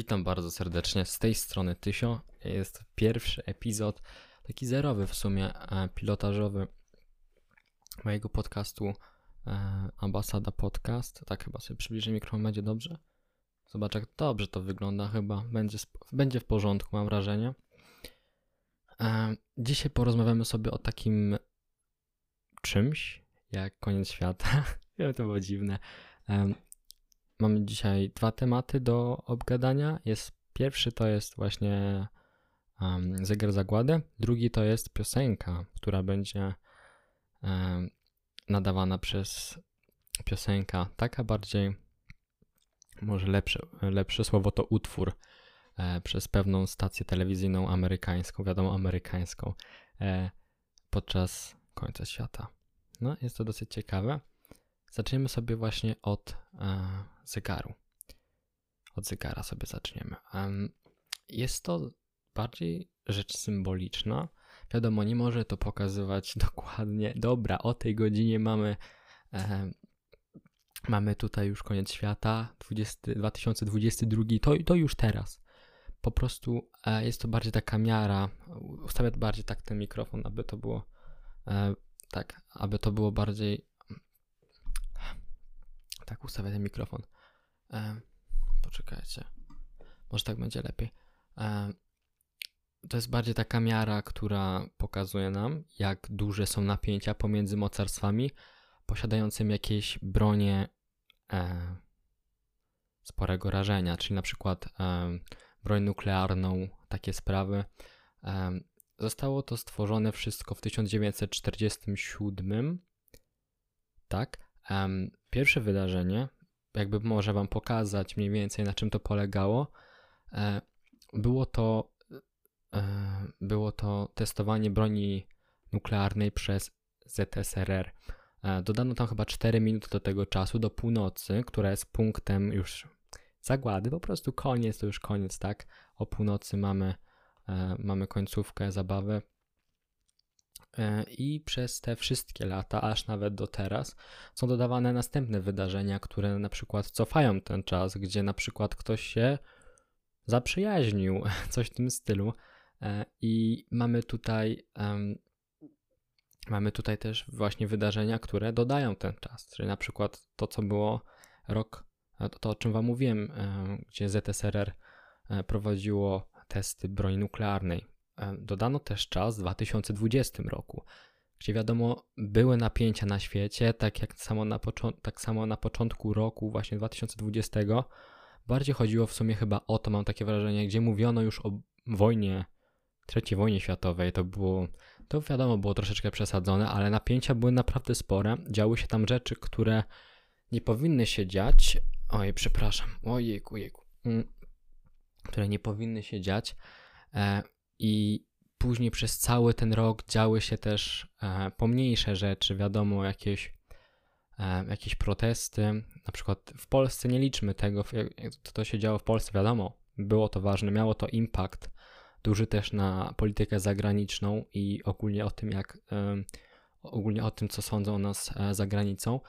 Witam bardzo serdecznie. Z tej strony Tysio. Jest pierwszy epizod, taki zerowy w sumie, e, pilotażowy mojego podcastu e, Ambasada Podcast. Tak chyba sobie przybliżę mikrofon, będzie dobrze. Zobacz jak dobrze to wygląda chyba. Będzie, będzie w porządku, mam wrażenie. E, dzisiaj porozmawiamy sobie o takim czymś, jak koniec świata. Wiem, to było dziwne. Mamy dzisiaj dwa tematy do obgadania. Jest pierwszy to jest właśnie um, zegar zagłady, drugi to jest piosenka, która będzie um, nadawana przez piosenka, taka bardziej może lepsze, lepsze słowo to utwór e, przez pewną stację telewizyjną amerykańską, wiadomo amerykańską, e, podczas końca świata. No, jest to dosyć ciekawe. Zaczniemy sobie właśnie od e, zegaru. Od zegara sobie zaczniemy. Jest to bardziej rzecz symboliczna. Wiadomo, nie może to pokazywać dokładnie. Dobra, o tej godzinie mamy. E, mamy tutaj już koniec świata, 20, 2022, to, to już teraz. Po prostu e, jest to bardziej taka miara. Ustawię bardziej tak ten mikrofon, aby to było e, tak, aby to było bardziej tak ustawię ten mikrofon. E, poczekajcie. Może tak będzie lepiej. E, to jest bardziej taka miara, która pokazuje nam, jak duże są napięcia pomiędzy mocarstwami posiadającymi jakieś bronie e, sporego rażenia, czyli na przykład e, broń nuklearną, takie sprawy. E, zostało to stworzone wszystko w 1947, tak? Pierwsze wydarzenie, jakby może Wam pokazać mniej więcej na czym to polegało, e, było to, e, było to testowanie broni nuklearnej przez ZSRR. E, dodano tam chyba 4 minuty do tego czasu, do północy, która jest punktem już zagłady, po prostu koniec, to już koniec, tak? O północy mamy, mamy końcówkę zabawy. E, I przez te wszystkie lata, aż nawet do teraz, są dodawane następne wydarzenia, które na przykład cofają ten czas, gdzie na przykład ktoś się zaprzyjaźnił, coś w tym stylu. E, I mamy tutaj, um, mamy tutaj też właśnie wydarzenia, które dodają ten czas, czyli na przykład to, co było rok, to, to o czym Wam mówiłem, gdzie ZSRR e, prowadziło testy broni nuklearnej E, dodano też czas w 2020 roku, gdzie wiadomo, były napięcia na świecie, tak jak samo na, tak samo na początku roku, właśnie 2020. Bardziej chodziło w sumie chyba o to, mam takie wrażenie, gdzie mówiono już o wojnie, III wojnie światowej. To było, to wiadomo, było troszeczkę przesadzone, ale napięcia były naprawdę spore. Działy się tam rzeczy, które nie powinny się dziać. Oj, przepraszam, ojejku, jejku. Mm. Które nie powinny się dziać. E, i później przez cały ten rok działy się też e, pomniejsze rzeczy, wiadomo, jakieś, e, jakieś protesty. Na przykład w Polsce nie liczmy tego, co to się działo w Polsce, wiadomo, było to ważne, miało to impact duży też na politykę zagraniczną i ogólnie o tym, jak e, ogólnie o tym, co sądzą o nas e, za granicą,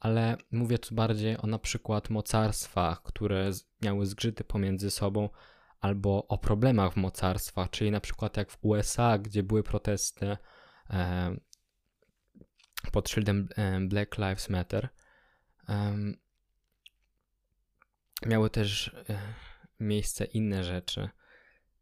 ale mówię tu bardziej o na przykład mocarstwach, które miały zgrzyty pomiędzy sobą, albo o problemach w mocarstwach, czyli na przykład jak w USA, gdzie były protesty e, pod szyldem Black Lives Matter. E, miały też e, miejsce inne rzeczy,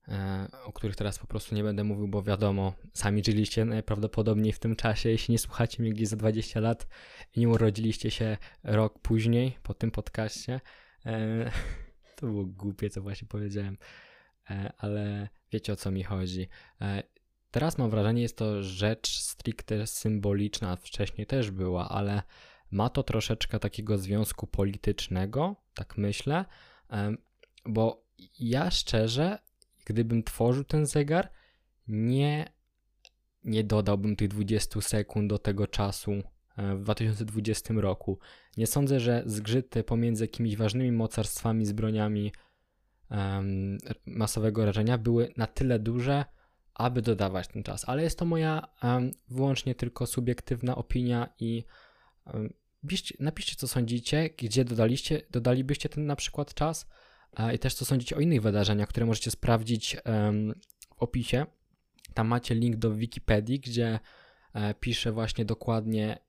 e, o których teraz po prostu nie będę mówił, bo wiadomo, sami żyliście najprawdopodobniej w tym czasie, jeśli nie słuchacie mnie gdzieś za 20 lat i nie urodziliście się rok później po tym podcaście. To było głupie, co właśnie powiedziałem, e, ale wiecie o co mi chodzi. E, teraz mam wrażenie, jest to rzecz stricte symboliczna, wcześniej też była, ale ma to troszeczkę takiego związku politycznego, tak myślę, e, bo ja szczerze, gdybym tworzył ten zegar, nie, nie dodałbym tych 20 sekund do tego czasu, w 2020 roku. Nie sądzę, że zgrzyty pomiędzy jakimiś ważnymi mocarstwami z broniami um, masowego rażenia były na tyle duże, aby dodawać ten czas. Ale jest to moja um, wyłącznie tylko subiektywna opinia i um, napiszcie, co sądzicie, gdzie dodaliście, dodalibyście ten na przykład czas. i też co sądzicie o innych wydarzeniach, które możecie sprawdzić w opisie. Tam macie link do Wikipedii, gdzie e, pisze właśnie dokładnie e,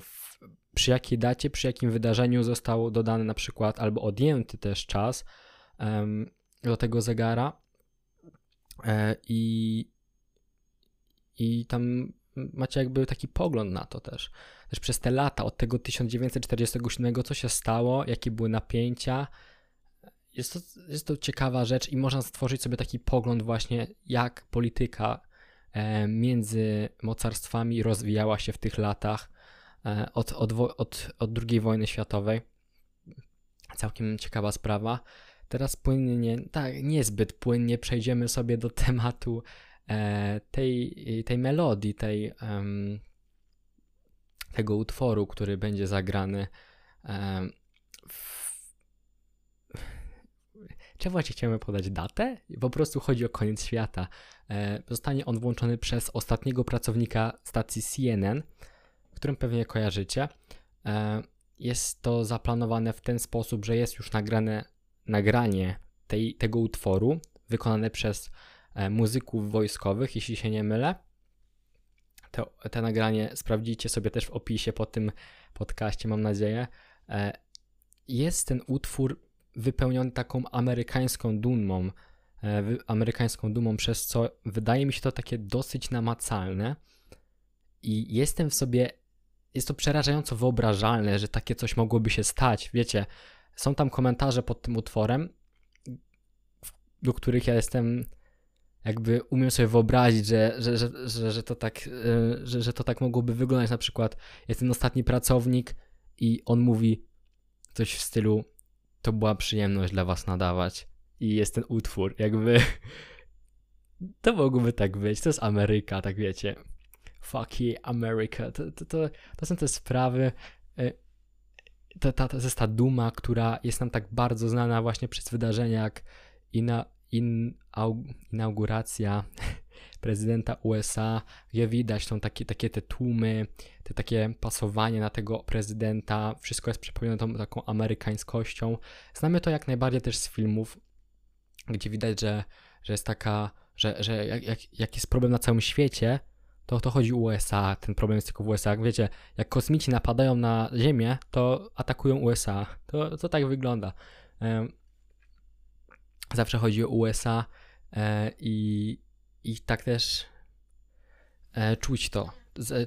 w, przy jakiej dacie, przy jakim wydarzeniu został dodany na przykład albo odjęty też czas do tego zegara. E, i, i tam macie jakby taki pogląd na to też. Też przez te lata od tego 1947 co się stało, jakie były napięcia, jest to, jest to ciekawa rzecz i można stworzyć sobie taki pogląd właśnie, jak polityka e, między mocarstwami rozwijała się w tych latach. e, od, od, od, od II wojny światowej. Całkiem ciekawa sprawa. Teraz płynnie, tak, niezbyt płynnie przejdziemy sobie do tematu e, tej, tej melodii, tej, tego utworu, który będzie zagrany w czy właśnie chcemy podać datę? Po prostu chodzi o koniec świata. E, zostanie on włączony przez ostatniego pracownika stacji CNN, którym pewnie kojarzycie. E, jest to zaplanowane w ten sposób, że jest już nagrane nagranie tej, tego utworu wykonane przez e, muzyków wojskowych, jeśli się nie mylę. To, te nagranie sprawdzicie sobie też w opisie po tym podcaście, mam nadzieję. E, jest ten utwór wypełniony taką amerykańską dumą, amerykańską dumą, przez co wydaje mi się to takie dosyć namacalne i jestem w sobie, jest to przerażająco wyobrażalne, że takie coś mogłoby się stać. Wiecie, są tam komentarze pod tym utworem, do których ja jestem jakby umiem sobie wyobrazić, że, że, że, że, że, to tak, e, że, że to tak mogłoby wyglądać. Na przykład jest ten ostatni pracownik i on mówi coś w stylu to była przyjemność dla was nadawać. I jest ten utwór, jakby. To mogłoby tak być. To jest Ameryka, tak wiecie. Fuck yeah, America. To, to, to, to są te sprawy. To, to, to jest ta duma, która jest nam tak bardzo znana właśnie przez wydarzenia jak ina, in, inauguracja prezydenta USA, gdzie widać tą takie, takie te tłumy, te takie pasowanie na tego prezydenta, wszystko jest przepełnione tą taką amerykańskością. Znamy to jak najbardziej też z filmów, gdzie widać, że, że jest taka, że, że jak, jak, jak jest problem na całym świecie, to to chodzi USA, ten problem jest tylko w USA. Wiecie, jak kosmici napadają na Ziemię, to atakują USA. To, to tak wygląda. Zawsze chodzi o USA e, i, i tak też e, czuć to,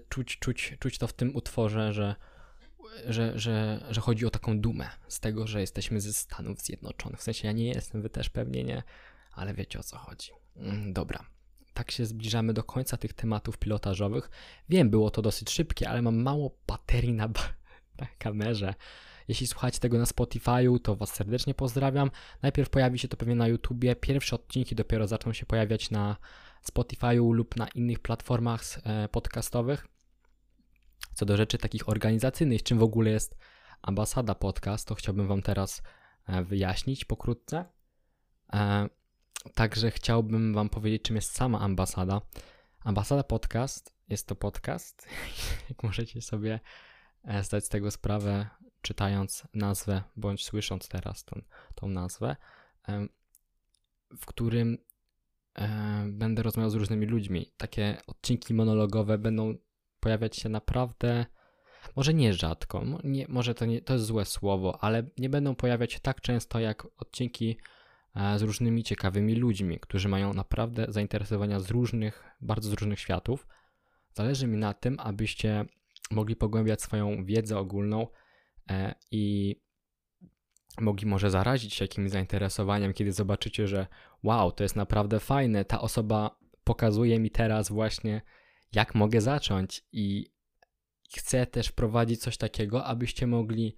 czuć, czuć, czuć to w tym utworze, że, że, że, że chodzi o taką dumę z tego, że jesteśmy ze Stanów Zjednoczonych. W sensie ja nie jestem, wy też pewnie nie, ale wiecie o co chodzi. Mm, dobra. Tak się zbliżamy do końca tych tematów pilotażowych. Wiem, było to dosyć szybkie, ale mam mało baterii na, na kamerze. Jeśli słuchacie tego na Spotify'u, to Was serdecznie pozdrawiam. Najpierw pojawi się to pewnie na YouTubie. Pierwsze odcinki dopiero zaczną się pojawiać na Spotify'u lub na innych platformach e, podcastowych. Co do rzeczy takich organizacyjnych, czym w ogóle jest Ambasada Podcast, to chciałbym Wam teraz e, wyjaśnić pokrótce. E, także chciałbym Wam powiedzieć, czym jest sama ambasada. Ambasada Podcast jest to podcast, jak możecie sobie zdać z tego sprawę, czytając nazwę, bądź słysząc teraz tą, tą nazwę, w którym będę rozmawiał z różnymi ludźmi. Takie odcinki monologowe będą pojawiać się naprawdę, może nie rzadko, nie, może to, nie, to jest złe słowo, ale nie będą pojawiać się tak często jak odcinki e, z różnymi ciekawymi ludźmi, którzy mają naprawdę zainteresowania z różnych, bardzo z różnych światów. Zależy mi na tym, abyście mogli pogłębiać swoją wiedzę ogólną e, i mogli może zarazić się jakimś zainteresowaniem, kiedy zobaczycie, że wow, to jest naprawdę fajne, ta osoba pokazuje mi teraz właśnie, jak mogę zacząć i chcę też wprowadzić coś takiego, abyście mogli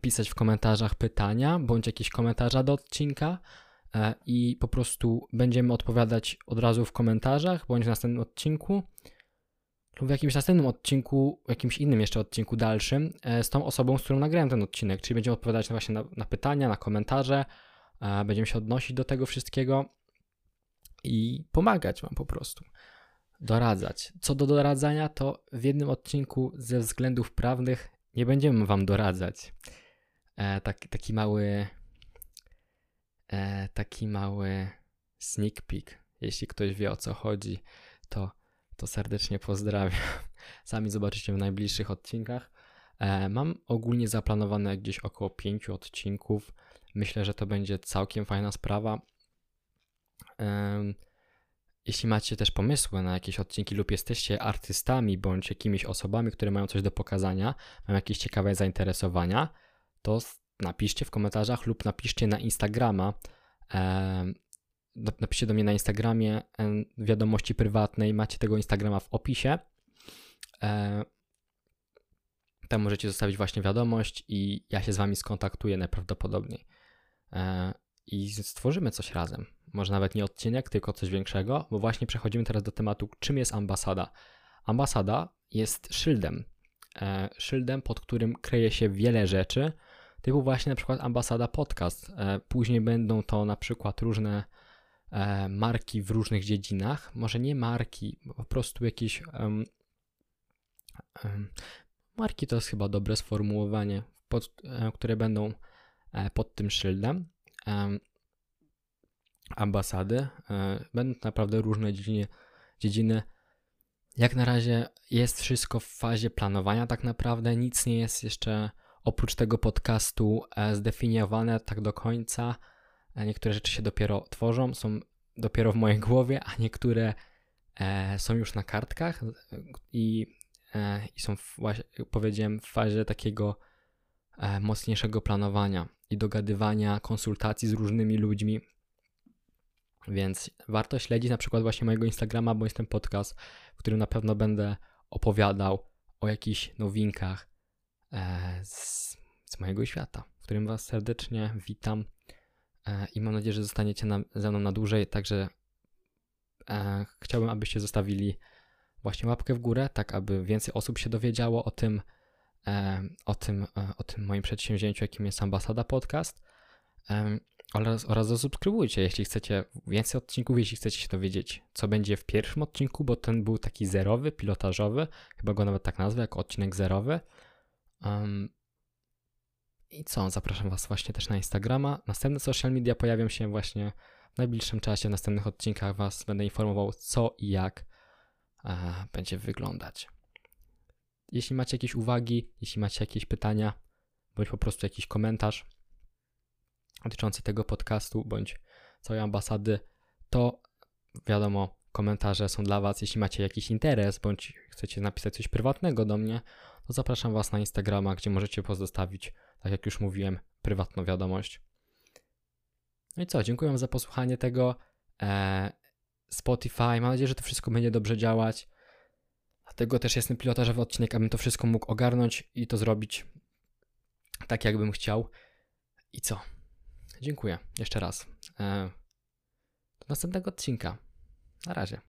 pisać w komentarzach pytania bądź jakieś komentarze do odcinka e, i po prostu będziemy odpowiadać od razu w komentarzach bądź w następnym odcinku lub w jakimś następnym odcinku, jakimś innym jeszcze odcinku dalszym e, z tą osobą, z którą nagrałem ten odcinek, czyli będziemy odpowiadać właśnie na, na pytania, na komentarze, e, będziemy się odnosić do tego wszystkiego i pomagać Wam po prostu, doradzać. Co do doradzania, to w jednym odcinku ze względów prawnych nie będziemy Wam doradzać. E, tak, taki mały e, taki mały sneak peek. Jeśli ktoś wie o co chodzi, to, to serdecznie pozdrawiam. Sami zobaczycie w najbliższych odcinkach. E, mam ogólnie zaplanowane gdzieś około pięciu odcinków. Myślę, że to będzie całkiem fajna sprawa. Jeśli macie też pomysły na jakieś odcinki lub jesteście artystami bądź jakimiś osobami, które mają coś do pokazania, mają jakieś ciekawe zainteresowania, to napiszcie w komentarzach lub napiszcie na Instagrama. Napiszcie do mnie na Instagramie wiadomości prywatnej. Macie tego Instagrama w opisie. Tam możecie zostawić właśnie wiadomość i ja się z wami skontaktuję najprawdopodobniej. I stworzymy coś razem może nawet nie odcinek, tylko coś większego, bo właśnie przechodzimy teraz do tematu, czym jest ambasada. Ambasada jest szyldem. E, szyldem, pod którym kryje się wiele rzeczy, typu właśnie na przykład ambasada podcast. E, później będą to na przykład różne e, marki w różnych dziedzinach. Może nie marki, po prostu jakieś. Um, um, marki to jest chyba dobre sformułowanie, pod, e, które będą e, pod tym szyldem ambasady. E, będą naprawdę różne dziedziny. Jak na razie jest wszystko w fazie planowania, tak naprawdę nic nie jest jeszcze oprócz tego podcastu e, zdefiniowane tak do końca. E, niektóre rzeczy się dopiero tworzą, są dopiero w mojej głowie, a niektóre są już na kartkach i, i są, w, powiedziałem, w fazie takiego mocniejszego planowania i dogadywania, konsultacji z różnymi ludźmi, więc warto śledzić na przykład właśnie mojego Instagrama bądź ten podcast, w którym na pewno będę opowiadał o jakichś nowinkach e, z, z, mojego świata, w którym Was serdecznie witam e, i mam nadzieję, że zostaniecie na, ze mną na dłużej. Także e, chciałbym, abyście zostawili właśnie łapkę w górę, tak aby więcej osób się dowiedziało o tym, e, o tym, e, o tym moim przedsięwzięciu, jakim jest Ambasada Podcast oraz, oraz zasubskrybujcie, jeśli chcecie więcej odcinków, jeśli chcecie się dowiedzieć, co będzie w pierwszym odcinku, bo ten był taki zerowy, pilotażowy, chyba go nawet tak nazwę, jako odcinek zerowy. Um, I co, zapraszam Was właśnie też na Instagrama. Następne social media pojawią się właśnie w najbliższym czasie, w następnych odcinkach Was będę informował, co i jak e, będzie wyglądać. Jeśli macie jakieś uwagi, jeśli macie jakieś pytania, bądź po prostu jakiś komentarz, dotyczący tego podcastu bądź całej ambasady, to wiadomo, komentarze są dla Was. Jeśli macie jakiś interes bądź chcecie napisać coś prywatnego do mnie, to zapraszam Was na Instagrama, gdzie możecie pozostawić, tak jak już mówiłem, prywatną wiadomość. No i co, dziękuję za posłuchanie tego. Eee, Spotify, mam nadzieję, że to wszystko będzie dobrze działać. Dlatego też jest ten pilotażowy odcinek, abym to wszystko mógł ogarnąć i to zrobić tak, jakbym chciał. I co? Dziękuję jeszcze raz. E, do następnego odcinka. Na razie.